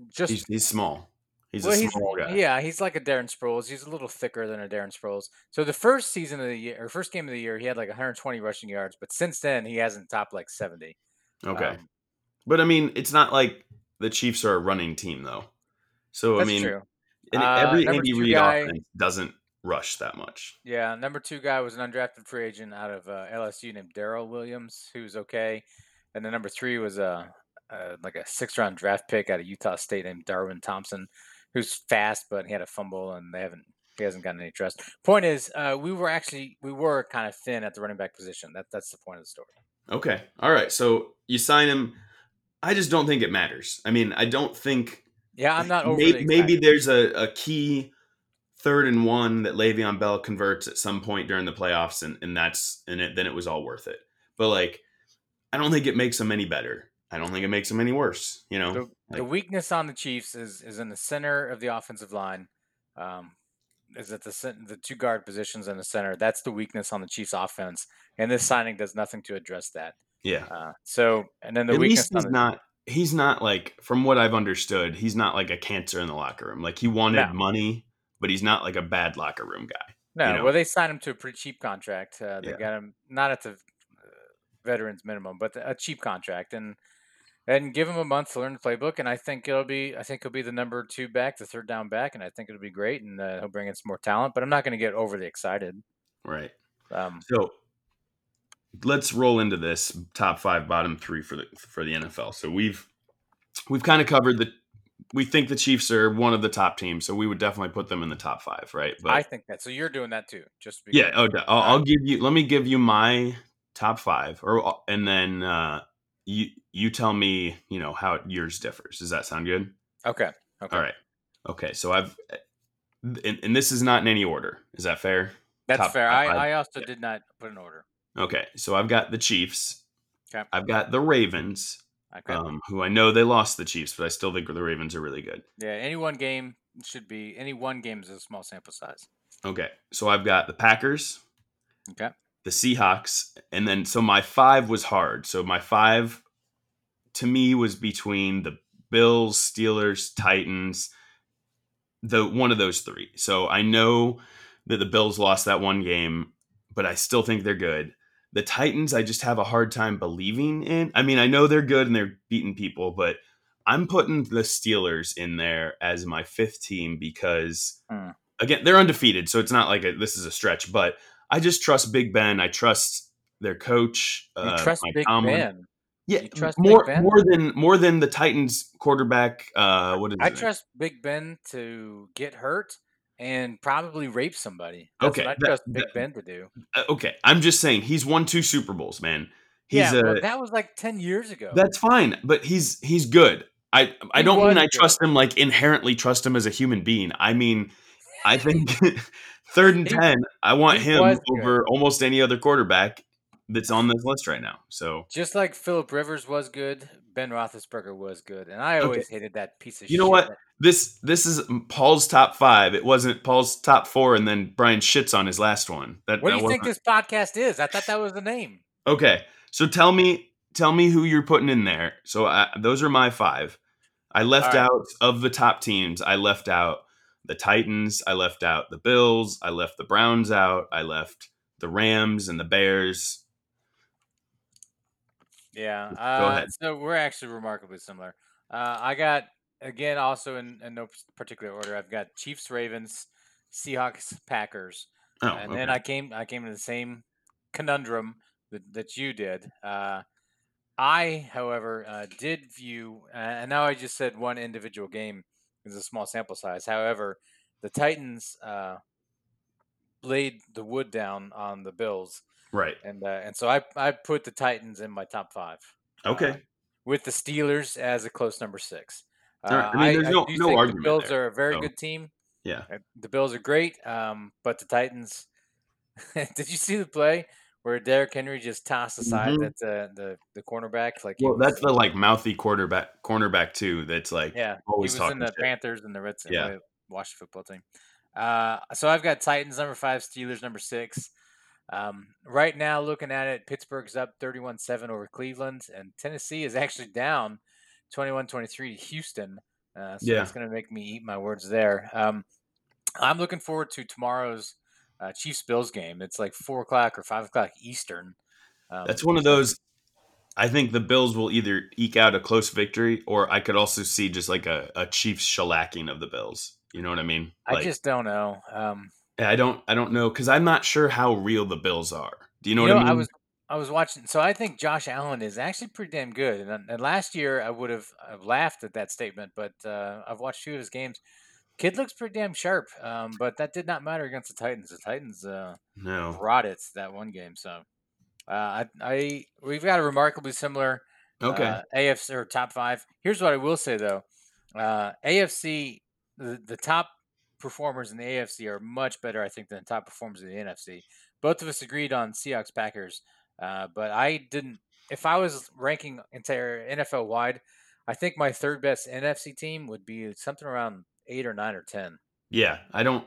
A: just
B: He's, he's small. He's
A: well,
B: a
A: he's
B: guy.
A: yeah, he's like a Darren Sproles. He's a little thicker than a Darren Sproles. So the first season of the year, or first game of the year, he had like 120 rushing yards, but since then he hasn't topped like 70.
B: Okay.
A: Um,
B: But I mean, it's not like the Chiefs are a running team though. So I mean,
A: true.
B: and
A: Uh,
B: every
A: number
B: Andy Reid offense doesn't rush that much.
A: Yeah, number two guy was an undrafted free agent out of uh, LSU named Darrel Williams, who's okay, and then number three was a uh, like a six round draft pick out of Utah State named Darwin Thompson, who's fast but he had a fumble and they haven't he hasn't gotten any trust. Point is, uh, we were actually we were kind of thin at the running back position. That that's the point of the story.
B: Okay. All right. So you sign him. I just don't think it matters. I mean, I don't think
A: Yeah, I'm not
B: maybe, maybe there's a, a key third and one that Le'Veon Bell converts at some point during the playoffs, and, and that's and it, then it was all worth it. But like, I don't think it makes him any better. I don't think it makes them any worse. You know,
A: The, the weakness on the Chiefs is is in the center of the offensive line. Um, is at the the two guard positions in the center. That's the weakness on the Chiefs' offense, and this signing does nothing to address that.
B: yeah.
A: Uh, so, and then the
B: At
A: weakness
B: least
A: on
B: he's
A: the,
B: not. He's not like, from what I've understood, he's not like a cancer in the locker room. Like he wanted
A: No.
B: money, but he's not like a bad locker room guy.
A: no.
B: you know.
A: Well, they signed him to a pretty cheap contract. Uh, they
B: Yeah.
A: got him not at the uh, veterans minimum, but a cheap contract, and and give him a month to learn the playbook. And I think it'll be, I think he'll be the number two back, the third down back, and I think it'll be great, and uh, he'll bring in some more talent. But I'm not going to get overly excited.
B: Right.
A: Um,
B: So let's roll into this top five, bottom three for the for the NFL. So we've we've kind of covered the. We think the Chiefs are one of the top teams, so we would definitely put them in the top five, right? But
A: I think that. So you're doing that too, just
B: yeah,
A: clear.
B: oh, I'll, I'll give you. Let me give you my top five, or and then uh, you you tell me, you know, how yours differs. Does that sound good?
A: Okay. Okay.
B: All right. Okay. So I've, and, and this is not in any order. Is that fair?
A: That's
B: Top
A: fair.
B: five.
A: I, I also
B: Yeah.
A: did not put an order.
B: Okay. So I've got the Chiefs.
A: Okay.
B: I've got the Ravens,
A: Okay.
B: um, who I know they lost the Chiefs, but I still think the Ravens are really good.
A: yeah. Any one game should be any one game is a small sample size.
B: Okay. So I've got the Packers,
A: Okay.
B: The Seahawks, and then so my five was hard. So my five to me was between the Bills, Steelers, Titans, the one of those three. So I know that the Bills lost that one game, but I still think they're good. The Titans, I just have a hard time believing in. I mean, I know they're good and they're beating people, but I'm putting the Steelers in there as my fifth team because,
A: Hmm.
B: again, they're undefeated. So it's not like a, this is a stretch, but I just trust Big Ben. I trust their coach.
A: You
B: uh,
A: trust
B: Mike
A: Big
B: Tomlin.
A: Ben.
B: Yeah,
A: You trust
B: more
A: Big Ben?
B: more than more than the Titans quarterback. Uh, what is
A: I
B: it?
A: trust Big Ben to get hurt and probably rape somebody. That's
B: Okay,
A: what I
B: that-
A: trust
B: that-
A: Big Ben to do.
B: Uh, okay, I'm just saying he's won two Super Bowls, man. He's
A: yeah,
B: a
A: well, that was like ten years ago.
B: that's fine, but he's he's good. I I
A: He
B: don't mean I
A: good.
B: trust him like inherently trust him as a human being. I mean, I think (laughs) third and ten, I want him
A: was good.
B: over almost any other quarterback that's on this list right now. So
A: Just like Philip Rivers was good, Ben Roethlisberger was good, and I
B: Okay.
A: always hated that piece of shit.
B: You know what? this this is Paul's top five. It wasn't Paul's top four, and then Brian shits on his last one. That,
A: What do you think this podcast is? I thought that was the name.
B: Okay, so tell me, tell me who you're putting in there. So I, those are my five. I left
A: right.
B: out of the top teams. I left out the Titans. I left out the Bills. I left the Browns out. I left the Rams and the Bears.
A: Yeah. Uh,
B: ahead.
A: So we're actually remarkably similar. Uh, I got again also in, in no particular order. I've got Chiefs, Ravens, Seahawks, Packers,
B: Oh,
A: and then. I came I came to the same conundrum that, that you did. Uh, I, however, uh, did view, uh, and now I just said one individual game is a small sample size. However, the Titans uh, laid the wood down on the Bills,
B: right.
A: and uh, and so I I put the Titans in my top five.
B: Okay.
A: uh, with the Steelers as a close number six.
B: All right.
A: Uh,
B: I mean, there's no-
A: do
B: no argument
A: The Bills
B: there,
A: are a very
B: so.
A: good team.
B: Yeah.
A: Uh, The Bills are great, um, but the Titans. (laughs) did you see the play where Derrick Henry just tossed aside
B: Mhm.
A: that uh, the the cornerback? Like
B: Well,
A: was-
B: that's the like mouthy quarterback cornerback too. That's like
A: yeah.
B: always
A: he was
B: talking
A: in the
B: shit.
A: Panthers and the Reds.
B: Yeah.
A: Yeah, Washington football team. Uh, so I've got Titans number five, Steelers number six. Um, right now, looking at it, Pittsburgh's up 31 7 over Cleveland, and Tennessee is actually down 21 23 to Houston. Uh, so
B: Yeah.
A: that's going to make me eat my words there. Um, I'm looking forward to tomorrow's uh, Chiefs Bills game. It's like 4 o'clock or 5 o'clock Eastern. Um,
B: That's one of those. I think the Bills will either eke out a close victory, or I could also see just like a, a Chiefs shellacking of the Bills. You know what I mean?
A: I just don't know. Um,
B: I don't, I don't know because I'm not sure how real the Bills are. Do you know
A: you
B: what
A: know,
B: I mean?
A: I was I was watching. So I think Josh Allen is actually pretty damn good. And, and last year I would have I've laughed at that statement, but uh, I've watched two of his games. Kid looks pretty damn sharp. Um, but that did not matter against the Titans. The Titans uh,
B: no.
A: brought it that one game. So uh, I, I we've got a remarkably similar
B: Okay.
A: uh, AFC or top five. Here's what I will say though: uh, AFC, the, the top performers in the AFC are much better, I think, than the top performers in the NFC. Both of us agreed on Seahawks Packers, uh, but I didn't. If I was ranking entire NFL wide, I think my third best NFC team would be something around eight or nine or ten.
B: yeah, I don't.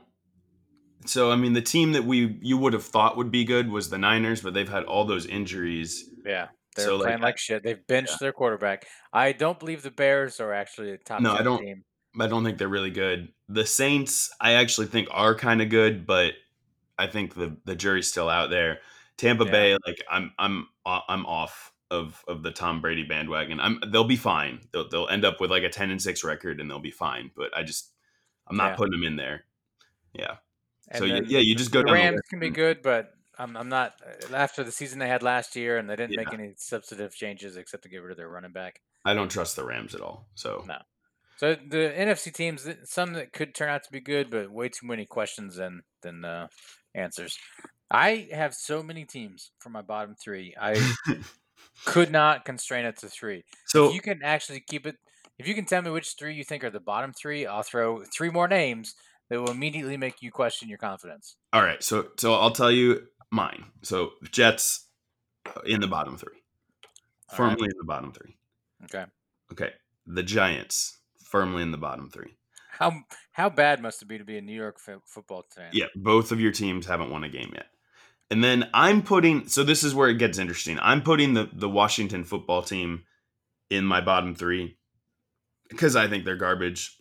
B: So I mean, the team that we you would have thought would be good was the Niners, but they've had all those injuries.
A: Yeah. They're
B: So,
A: playing like,
B: I-
A: shit. They've benched their quarterback. I don't believe the Bears are actually a top
B: No, I don't-
A: team.
B: I don't think they're really good. The Saints, I actually think are kind of good, but I think the the jury's still out there. Tampa
A: Yeah.
B: Bay, like I'm I'm o- I'm off of of the Tom Brady bandwagon. I'm they'll be fine. They'll they'll end up with like a ten and six record and they'll be fine. But I just I'm not
A: Yeah.
B: putting them in there. Yeah.
A: And
B: so yeah, yeah, you just go
A: the
B: down the
A: Rams can be good, but I'm, I'm not uh, after the season they had last year, and they didn't make any substantive changes except to get rid of their running back.
B: I don't trust the Rams at all. So
A: No. So the NFC teams, some that could turn out to be good, but way too many questions than than uh, answers. I have so many teams for my bottom three. I (laughs) could not constrain it to three.
B: so
A: if you can actually keep it, if you can tell me which three you think are the bottom three, I'll throw three more names that will immediately make you question your confidence.
B: all right. So so I'll tell you mine. So Jets uh, in the bottom three,
A: All
B: firmly
A: right.
B: in the bottom three.
A: Okay.
B: Okay, the Giants firmly in the bottom three.
A: How how bad must it be to be a New York fo- football fan?
B: Yeah, both of your teams haven't won a game yet. And then I'm putting so this is where it gets interesting. I'm putting the the Washington football team in my bottom 3 because I think they're garbage.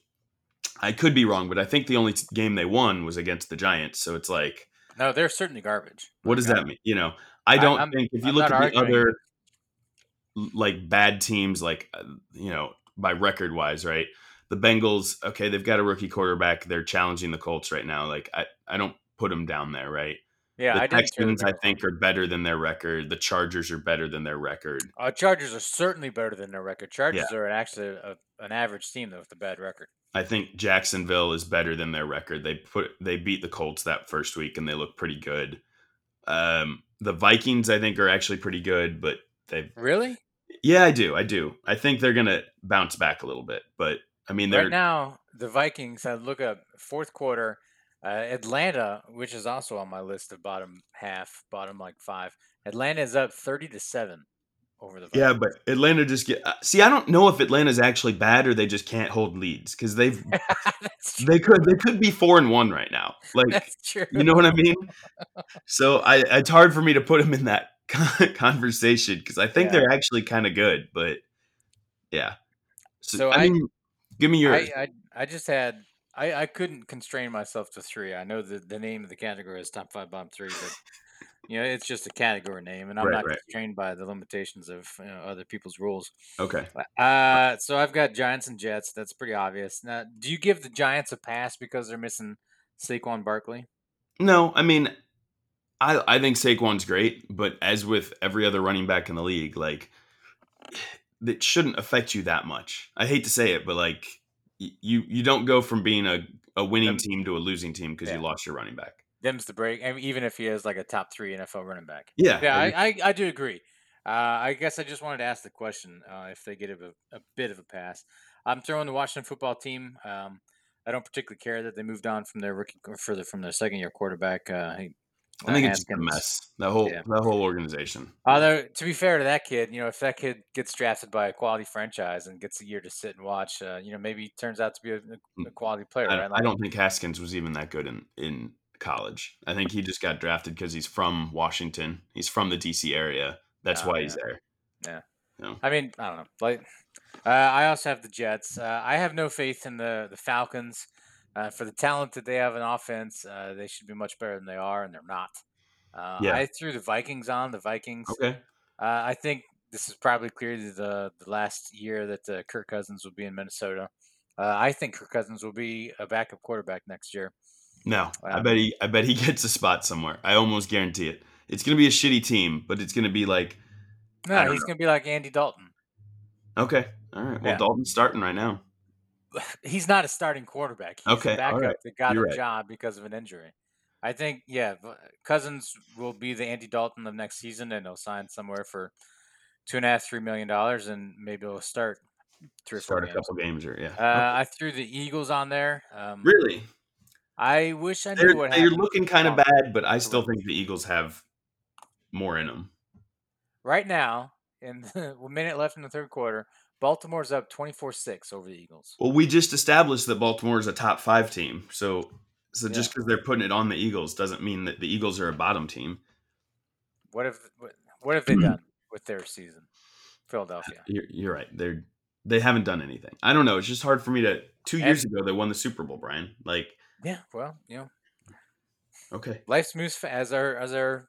B: I could be wrong, but I think the only t- game they won was against the Giants. So it's like
A: No, they're certainly garbage.
B: what does
A: Okay.
B: that mean? You know, I
A: I-
B: don't
A: I'm-
B: think if you
A: I'm
B: look at the other like bad teams like uh, you know, by record wise, right? The Bengals, okay, they've got a rookie quarterback. They're challenging the Colts right now. Like I I don't put them down there, right?
A: Yeah,
B: the
A: I
B: Texans, I think, are better than their record. The Chargers are better than their record.
A: Uh, Chargers are certainly better than their record. Chargers are actually a, an average team though with a bad record.
B: I think Jacksonville is better than their record. They put they beat the Colts that first week and they look pretty good. Um, the Vikings, I think, are actually pretty good, but they
A: Really?
B: yeah, I do, I do. I think they're gonna bounce back a little bit, but I mean, they're
A: Right now, the Vikings. I look up fourth quarter. Uh, Atlanta, which is also on my list of bottom half, bottom like five. Atlanta is up thirty to seven over the. Vikings.
B: yeah, but Atlanta just get uh, see. I don't know if Atlanta's actually bad or they just can't hold leads because they've (laughs) they could they could be four and one right now. Like
A: That's true.
B: you know what I (laughs) mean? So I it's hard for me to put them in that conversation because I think
A: Yeah.
B: they're actually kind of good, but yeah. So,
A: So
B: I,
A: I-
B: mean, give me your.
A: I, I I just had I, I couldn't constrain myself to three. I know the the name of the category is top five bomb three, but you know it's just a category name, and I'm
B: Right,
A: not
B: right.
A: constrained by the limitations of you know, other people's rules.
B: okay.
A: Uh, so I've got Giants and Jets. That's pretty obvious. Now, do you give the Giants a pass because they're missing Saquon Barkley?
B: No, I mean, I I think Saquon's great, but as with every other running back in the league, like it shouldn't affect you that much. I hate to say it, but like you you don't go from being a a winning team to a losing team because
A: Yeah.
B: you lost your running back.
A: Them's the break, I mean, even if he is like a top three NFL running back.
B: Yeah,
A: Yeah, I, I, I do agree. Uh, I guess I just wanted to ask the question uh, if they get a, a bit of a pass. I'm throwing the Washington football team. Um, I don't particularly care that they moved on from their rookie or further from their second year quarterback. Uh, he-
B: I think it's just a mess. That whole
A: Yeah.
B: that whole organization.
A: Although to be fair to that kid, you know, if that kid gets drafted by a quality franchise and gets a year to sit and watch, uh, you know, maybe he turns out to be a, a quality player,
B: I,
A: right?
B: I don't think Haskins was even that good in in college. I think he just got drafted because he's from Washington. He's from the DC area. That's
A: Oh,
B: why he's there. Yeah.
A: I mean, I don't know. Like, uh, I also have the Jets. Uh, I have no faith in the the Falcons. Uh, for the talent that they have in offense, uh, they should be much better than they are, and they're not. Uh,
B: Yeah.
A: I threw the Vikings on the Vikings.
B: Okay.
A: Uh, I think this is probably clearly the the last year that uh, Kirk Cousins will be in Minnesota. Uh, I think Kirk Cousins will be a backup quarterback next year.
B: No, I bet he. I bet he (laughs) gets a spot somewhere. I almost guarantee it. It's gonna be a shitty team, but it's gonna be like
A: No, he's going to be like Andy Dalton.
B: okay, all right. Well,
A: Yeah.
B: Dalton's starting right now. (sighs)
A: He's not a starting quarterback. He's
B: Okay,
A: a backup
B: right.
A: that got
B: You're
A: a
B: right.
A: job because of an injury. I think, yeah, Cousins will be the Andy Dalton of next season, and he'll sign somewhere for two and a half, three million dollars, and maybe he'll start three or four
B: Start a
A: games.
B: couple games or yeah.
A: Uh, I threw the Eagles on there. Um,
B: Really,
A: I wish I knew
B: they're
A: what
B: they're
A: happened.
B: looking kind of bad, but I still think the Eagles have more in them.
A: Right now, in (laughs) the a minute left in the third quarter, Baltimore's up 24-6 over the Eagles.
B: Well, we just established that Baltimore is a top five team, so so just because they're putting it on the Eagles doesn't mean that the Eagles are a bottom team.
A: What have what, what have they (clears throat) done with their season? Philadelphia.
B: You're, you're right. They're they haven't done anything. I don't know. It's just hard for me to. Two years ago, they won the Super Bowl, Brian. Like,
A: Yeah, well, you know,
B: okay,
A: life moves as our as our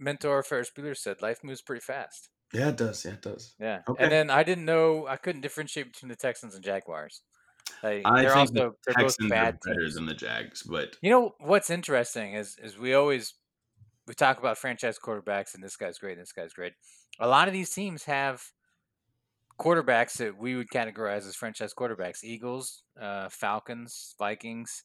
A: mentor Ferris Bueller said. Life moves pretty fast.
B: Yeah, it does. Yeah, it does.
A: Yeah,
B: Okay.
A: and then I didn't know I couldn't differentiate between the Texans and Jaguars. Like,
B: I
A: they're
B: think
A: also
B: the
A: they're both
B: Texans are
A: bad
B: better
A: teams.
B: than the Jags, but
A: You know what's interesting is is we always we talk about franchise quarterbacks and this guy's great and this guy's great. A lot of these teams have quarterbacks that we would categorize as franchise quarterbacks. Eagles, uh, Falcons, Vikings.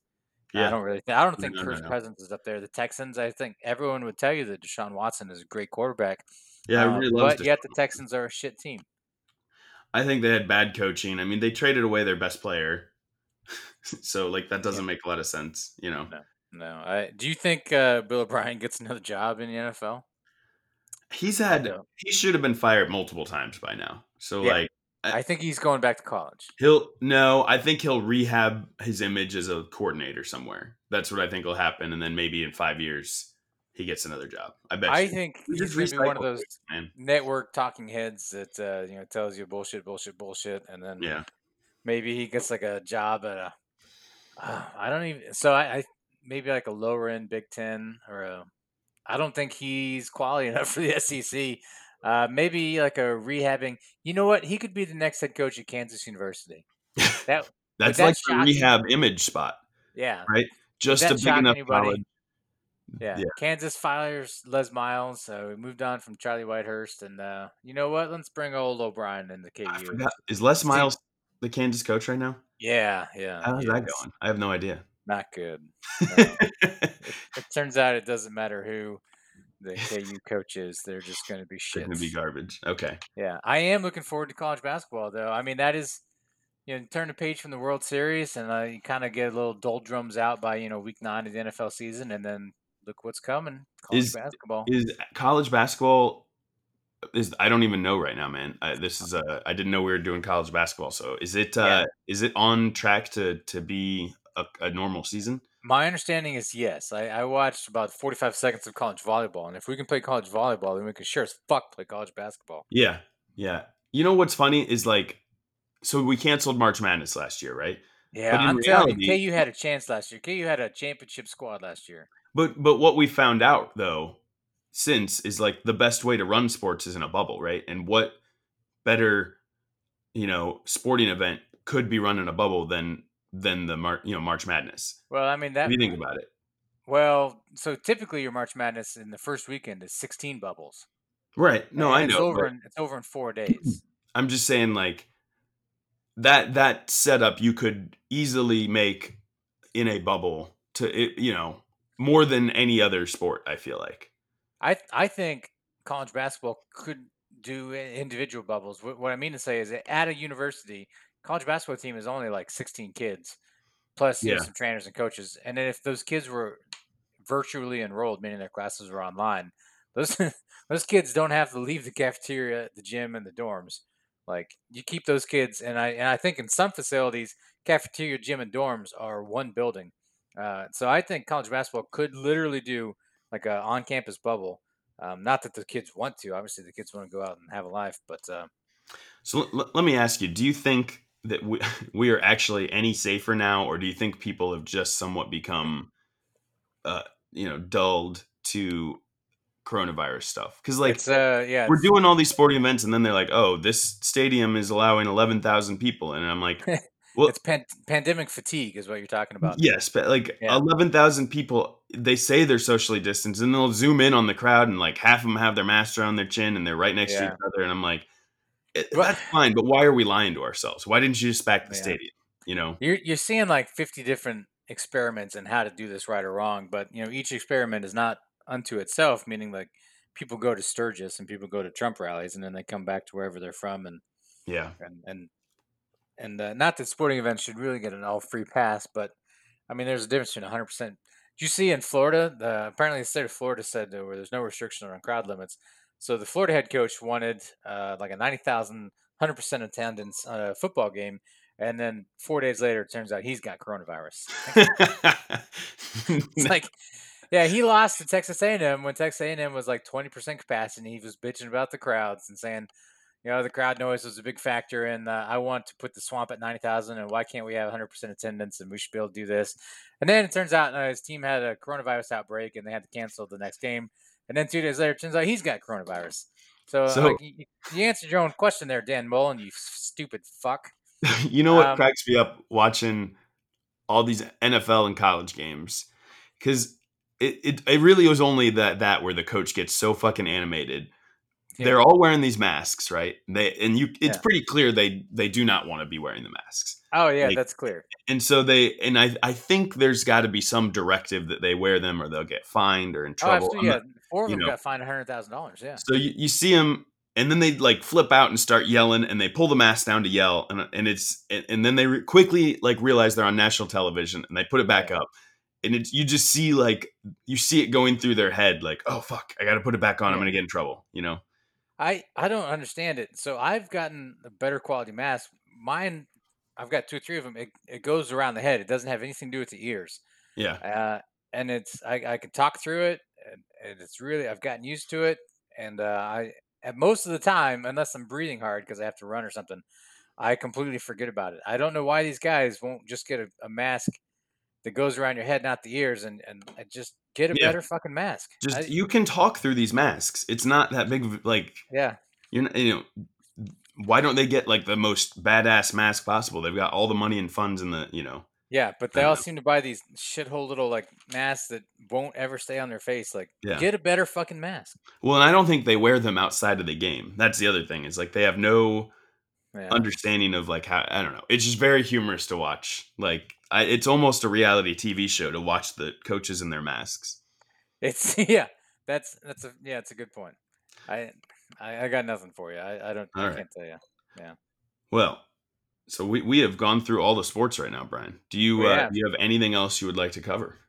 A: I don't really. Th- I don't think
B: no, no,
A: Kirk
B: no.
A: Cousins is up there. The Texans. I think everyone would tell you that Deshaun Watson is a great quarterback.
B: yeah, I
A: uh,
B: really love.
A: but yet the Texans are a shit team.
B: I think they had bad coaching. I mean, they traded away their best player, (laughs) so like that doesn't make a lot of sense. You know,
A: No, I. Do you think uh, Bill O'Brien (laughs) gets another job in the NFL?
B: he's had he should have been fired multiple times by now. So
A: Yeah.
B: like
A: I think he's going back to college.
B: He'll no, I think he'll rehab his image as a coordinator somewhere. That's what I think will happen, and then maybe in five years he gets another job. I bet.
A: I
B: you.
A: think
B: We
A: he's
B: just
A: going to be one of those
B: man.
A: network talking heads that uh, you know tells you bullshit, bullshit, bullshit, and then
B: Yeah,
A: maybe he gets like a job at a. Uh, I don't even. So I, I maybe like a lower end Big Ten or a. I don't think he's quality (laughs) enough for the SEC. Uh, maybe like a rehabbing. You know what? He could be the next head coach at Kansas University. That (laughs)
B: that's
A: that
B: like
A: you?
B: rehab image spot,
A: yeah.
B: right? Just a big enough college.
A: Yeah.
B: Yeah.
A: Kansas fires Les Miles. So we moved on from Charlie Whitehurst, and uh, you know what? Let's bring old O'Brien in the
B: I
A: KU.
B: Is Les Miles the Kansas coach right now?
A: Yeah, yeah.
B: How's that going? I have no idea.
A: Not good. (laughs) No. it turns out it doesn't matter who the KU coach is; they're just going to be shit.
B: gonna be garbage. Okay.
A: Yeah, I am looking forward to college basketball, though. I mean, that is, you know, turn the page from the World Series, and uh, you kind of get a little doldrums out by you know week nine of the NFL season, and then look what's coming, college
B: Is-
A: basketball.
B: Is college basketball? Is I don't even know right now, man. I, this is uh, I didn't know we were doing college basketball. So is it uh,
A: Yeah.
B: is it on track to to be a, a normal season?
A: My understanding is yes. I, I watched about forty-five seconds of college volleyball, and if we can play college volleyball, then we can sure as fuck play college basketball.
B: Yeah, yeah. You know what's funny is like, so we canceled March Madness last year, right?
A: Yeah, I'm telling you, KU had a chance last year. KU had a championship squad last year.
B: But but what we found out though since is like the best way to run sports is in a bubble, right? And what better, you know, sporting event could be run in a bubble than than the Mar- you know March Madness?
A: Well, I mean that.
B: What do you think about it?
A: Well, so typically your March Madness in the first weekend is 16 bubbles.
B: Right. No,
A: and
B: I
A: it's
B: know.
A: over in it's over in four (clears throat) days.
B: I'm just saying like that that setup you could easily make in a bubble to it, you know, more than any other sport, I feel like.
A: I I think college basketball could do individual bubbles. What, what I mean to say is that at a university, college basketball team is only like 16 kids, plus
B: Yeah.
A: some trainers and coaches. And then if those kids were virtually enrolled, meaning their classes were online, those (laughs) those kids don't have to leave the cafeteria, the gym, and the dorms. Like you keep those kids, and I and I think in some facilities, cafeteria, gym, and dorms are one building. Uh, so I think college basketball could literally do like a on-campus bubble. Um, not that the kids want to. Obviously, the kids want to go out and have a life, but uh,
B: So l- let me ask you: Do you think that we (laughs) we are actually any safer now, or do you think people have just somewhat become, uh, you know, dulled to coronavirus stuff? Because like
A: it's uh, yeah,
B: we're doing all these sporting events, and then they're like, "Oh, this stadium is allowing eleven thousand people," and I'm like, (laughs) "Well,
A: it's pan- pandemic fatigue, is what you're talking about.
B: yes, but like
A: Yeah.
B: eleven thousand people, they say they're socially distanced, and they'll zoom in on the crowd, and like half of them have their mask around their chin, and they're right next to each other, and I'm like." "It- That's fine, but why are we lying to ourselves? Why didn't you just back the
A: Yeah.
B: stadium? You know,
A: You're you're seeing like 50 different experiments and how to do this right or wrong, but you know each experiment is not unto itself. Meaning like people go to Sturgis and people go to Trump rallies, and then they come back to wherever they're from, and
B: yeah.
A: and and and uh, not that sporting events should really get an all free pass, but I mean there's a difference between 100. percent Did you see in Florida? The, apparently the state of Florida said where there's no restriction on crowd limits. So the Florida head coach wanted uh, like a 90,000, 100 percent attendance on a football game, and then four days later, it turns out he's got coronavirus. (laughs) It's like, yeah, he lost to Texas A&M when Texas A&M was like 20% capacity. He was bitching about the crowds and saying, you know, the crowd noise was a big factor, and uh, I want to put the swamp at 90,000, and why can't we have 100% attendance, and we should be able to do this. And then it turns out uh, his team had a coronavirus outbreak, and they had to cancel the next game. And then two days later, it turns out he's got coronavirus. So,
B: So-
A: like, you, you answered your own question there, Dan Mullen, you stupid fuck. (laughs)
B: you know what
A: Um,
B: cracks me up watching all these NFL and college games because it, it it really was only that that where the coach gets so fucking animated.
A: Yeah.
B: They're all wearing these masks, right? They and you it's
A: Yeah.
B: pretty clear they they do not want to be wearing the masks.
A: Oh, yeah,
B: Like,
A: that's clear.
B: And so they and I I think there's got to be some directive that they wear them or they'll get fined or in
A: Oh,
B: trouble. I'm
A: Yeah.
B: not-
A: Four of them
B: know.
A: got fined $100,000. Yeah.
B: so you, you see them and then they like flip out and start yelling and they pull the mask down to yell and, and it's and, and then they re- quickly like realize they're on national television and they put it back
A: Yeah.
B: up and it's you just see like you see it going through their head like oh fuck i gotta put it back on i'm gonna get in trouble you know
A: I I don't understand it. So I've gotten a better quality mask. Mine, I've got two or three of them. It, it goes around the head. It doesn't have anything to do with the ears.
B: yeah
A: Uh, and it's I, I can talk through it, and, and it's really I've gotten used to it. And uh, I at most of the time, unless I'm breathing hard because I have to run or something, I completely forget about it. I don't know why these guys won't just get a, a mask that goes around your head, not the ears, and and just get a
B: Yeah.
A: better fucking mask.
B: just
A: I-
B: you can talk through these masks it's not that big of, like
A: yeah.
B: you're not, you know why don't they get like the most badass mask possible they've got all the money and funds in the you know
A: Yeah, but they all seem to buy these shithole little like masks that won't ever stay on their face. Like,
B: Yeah.
A: get a better fucking mask.
B: Well, and I don't think they wear them outside of the game. That's the other thing. Is like they have no
A: Yeah.
B: understanding of like how I don't know. It's just very humorous to watch. Like I, it's almost a reality TV show to watch the coaches in their masks.
A: It's (laughs) yeah. That's that's a yeah. It's a good point. I I, I got nothing for you. I, I don't.
B: All
A: I
B: right.
A: can't tell you. Yeah.
B: Well, so we, we have gone through all the sports right now, Brian. Do you uh,
A: have.
B: do you have anything else you would like to cover?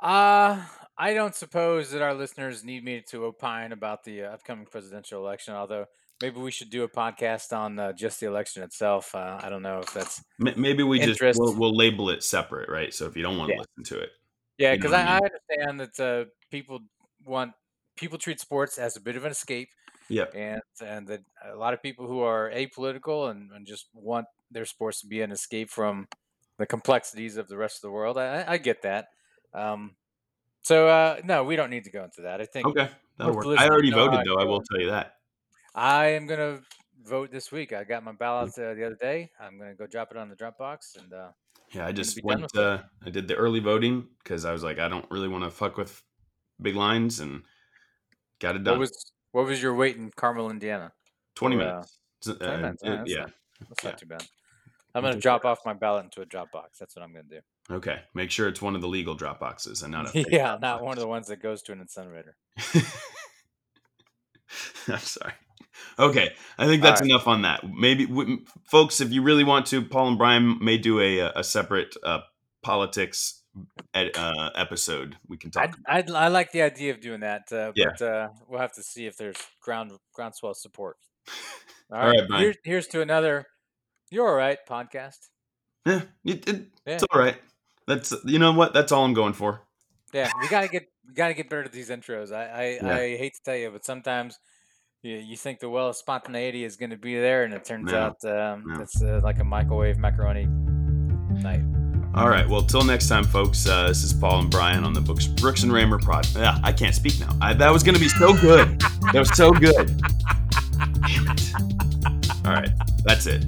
A: Uh I don't suppose that our listeners need me to opine about the uh, upcoming presidential election. Although maybe we should do a podcast on uh, just the election itself. Uh, I don't know if that's
B: maybe we just we'll, we'll label it separate, right? So if you don't want to
A: Yeah.
B: listen to it,
A: Yeah, because I,
B: I
A: I understand that uh, people want people treat sports as a bit of an escape,
B: yep,
A: and and that a lot of people who are apolitical and, and just want their sports to be an escape from the complexities of the rest of the world. I, I- get that. Um, so uh, no, we don't need to go into that. I think
B: okay, that'll work. I already voted
A: I
B: though. I will tell you that.
A: I am gonna vote this week. I got my ballot uh, the other day. I'm gonna go drop it on the drop box, and uh,
B: Yeah, I just went. Uh, I did the early voting because I was like, I don't really want to fuck with big lines, and got it
A: what
B: done.
A: was what was your wait in Carmel, Indiana?
B: Twenty
A: or, uh,
B: minutes. Uh,
A: 20 minutes. Yeah, that's
B: yeah.
A: not- That's
B: Yeah.
A: not too bad. I'm gonna drop off my ballot into a drop box. That's what I'm gonna do.
B: Okay. Make sure it's one of the legal drop boxes and not a (laughs)
A: yeah, not
B: box.
A: one of the ones that goes to an incinerator. (laughs)
B: I'm sorry. Okay, I think that's
A: right.
B: enough on that. Maybe, w- folks, if you really want to, Paul and Brian may do a a separate uh, politics ed, uh, episode. We can talk.
A: I I I like the idea of doing that, uh,
B: Yeah.
A: but uh, we'll have to see if there's ground groundswell support. All (laughs)
B: All
A: right,
B: right,
A: here's here's to another. You're all right podcast.
B: Yeah, it, it,
A: Yeah.
B: it's all right. That's you know what? That's all I'm going for.
A: Yeah, we gotta get we gotta get better at these intros. I I,
B: Yeah.
A: I hate to tell you, but sometimes you, you think the well of spontaneity is going to be there, and it turns
B: No,
A: out um, it's uh, like a microwave macaroni night.
B: All right. Well, till next time, folks. Uh, this is Paul and Brian on the Brooks, Brooks and Raymer pod. Yeah, I can't speak now. I, that was going to be so good. that was so good. Damn it. All right. That's it.